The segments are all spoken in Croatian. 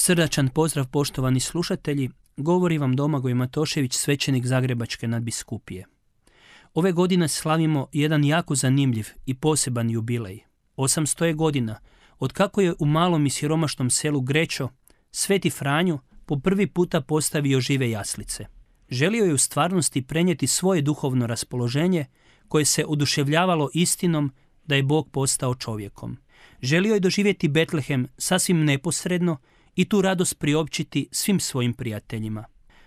Srdačan pozdrav poštovani slušatelji, govori vam Domagoj Matošević, svećenik Zagrebačke nadbiskupije. Ove godine slavimo jedan jako zanimljiv i poseban jubilej. 800 je godina, od kako je u malom i siromašnom selu Grećo, Sveti Franju po prvi puta postavio žive jaslice. Želio je u stvarnosti prenijeti svoje duhovno raspoloženje koje se oduševljavalo istinom da je Bog postao čovjekom. Želio je doživjeti Betlehem sasvim neposredno i tu radost priopćiti svim svojim prijateljima.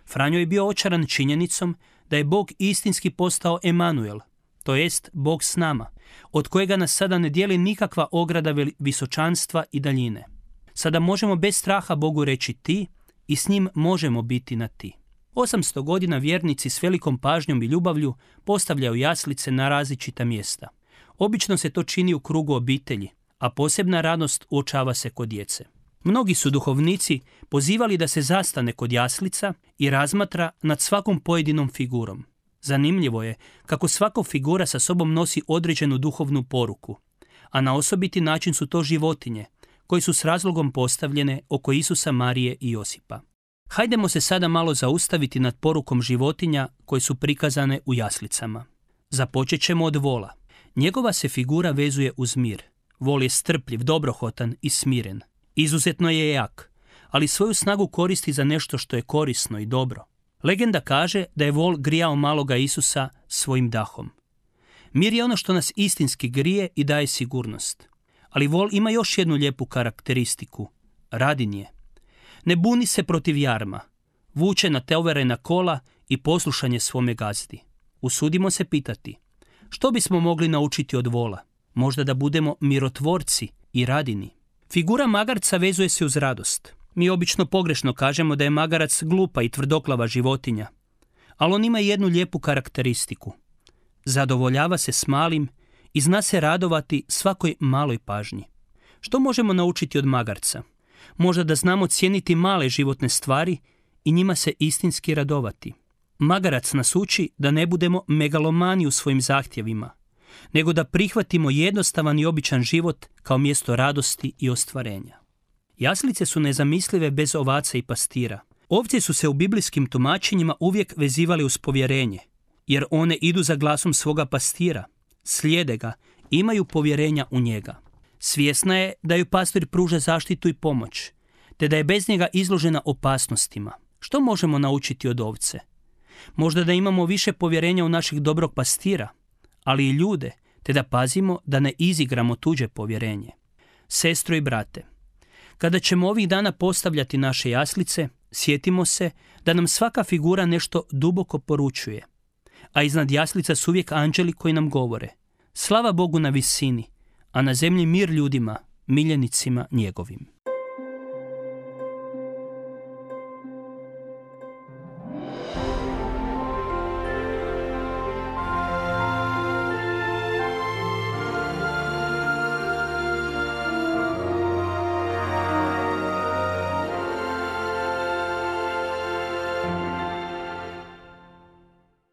Franjo je bio očaran činjenicom da je Bog istinski postao Emanuel, to jest Bog s nama, od kojega nas sada ne dijeli nikakva ograda visočanstva i daljine. Sada možemo bez straha Bogu reći ti i s njim možemo biti na ti. 800 godina vjernici s velikom pažnjom i ljubavlju postavljaju jaslice na različita mjesta. Obično se to čini u krugu obitelji, a posebna radost uočava se kod djece. Mnogi su duhovnici pozivali da se zastane kod jaslica i razmatra nad svakom pojedinom figurom. Zanimljivo je kako svaka figura sa sobom nosi određenu duhovnu poruku, a na osobiti način su to životinje, koje su s razlogom postavljene oko Isusa, Marije i Josipa. Hajdemo se sada malo zaustaviti nad porukom životinja koje su prikazane u jaslicama. Započet ćemo od vola. Njegova se figura vezuje uz mir. Vol je strpljiv, dobrohotan i smiren. Izuzetno je jak, ali svoju snagu koristi za nešto što je korisno i dobro. Legenda kaže da je vol grijao maloga Isusa svojim dahom. Mir je ono što nas istinski grije i daje sigurnost. Ali vol ima još jednu lijepu karakteristiku. Radin je. Ne buni se protiv jarma. Vuče na na kola i poslušanje svome gazdi. Usudimo se pitati. Što bismo mogli naučiti od vola? Možda da budemo mirotvorci i radini. Figura magarca vezuje se uz radost. Mi obično pogrešno kažemo da je magarac glupa i tvrdoklava životinja, ali on ima jednu lijepu karakteristiku. Zadovoljava se s malim i zna se radovati svakoj maloj pažnji. Što možemo naučiti od magarca? Možda da znamo cijeniti male životne stvari i njima se istinski radovati. Magarac nas uči da ne budemo megalomani u svojim zahtjevima, nego da prihvatimo jednostavan i običan život kao mjesto radosti i ostvarenja. Jaslice su nezamislive bez ovaca i pastira. Ovce su se u biblijskim tumačenjima uvijek vezivali uz povjerenje, jer one idu za glasom svoga pastira, slijede ga, imaju povjerenja u njega. Svjesna je da ju pastir pruža zaštitu i pomoć, te da je bez njega izložena opasnostima. Što možemo naučiti od ovce? Možda da imamo više povjerenja u naših dobrog pastira, ali i ljude, te da pazimo da ne izigramo tuđe povjerenje. Sestro i brate, kada ćemo ovih dana postavljati naše jaslice, sjetimo se da nam svaka figura nešto duboko poručuje, a iznad jaslica su uvijek anđeli koji nam govore Slava Bogu na visini, a na zemlji mir ljudima, miljenicima njegovim.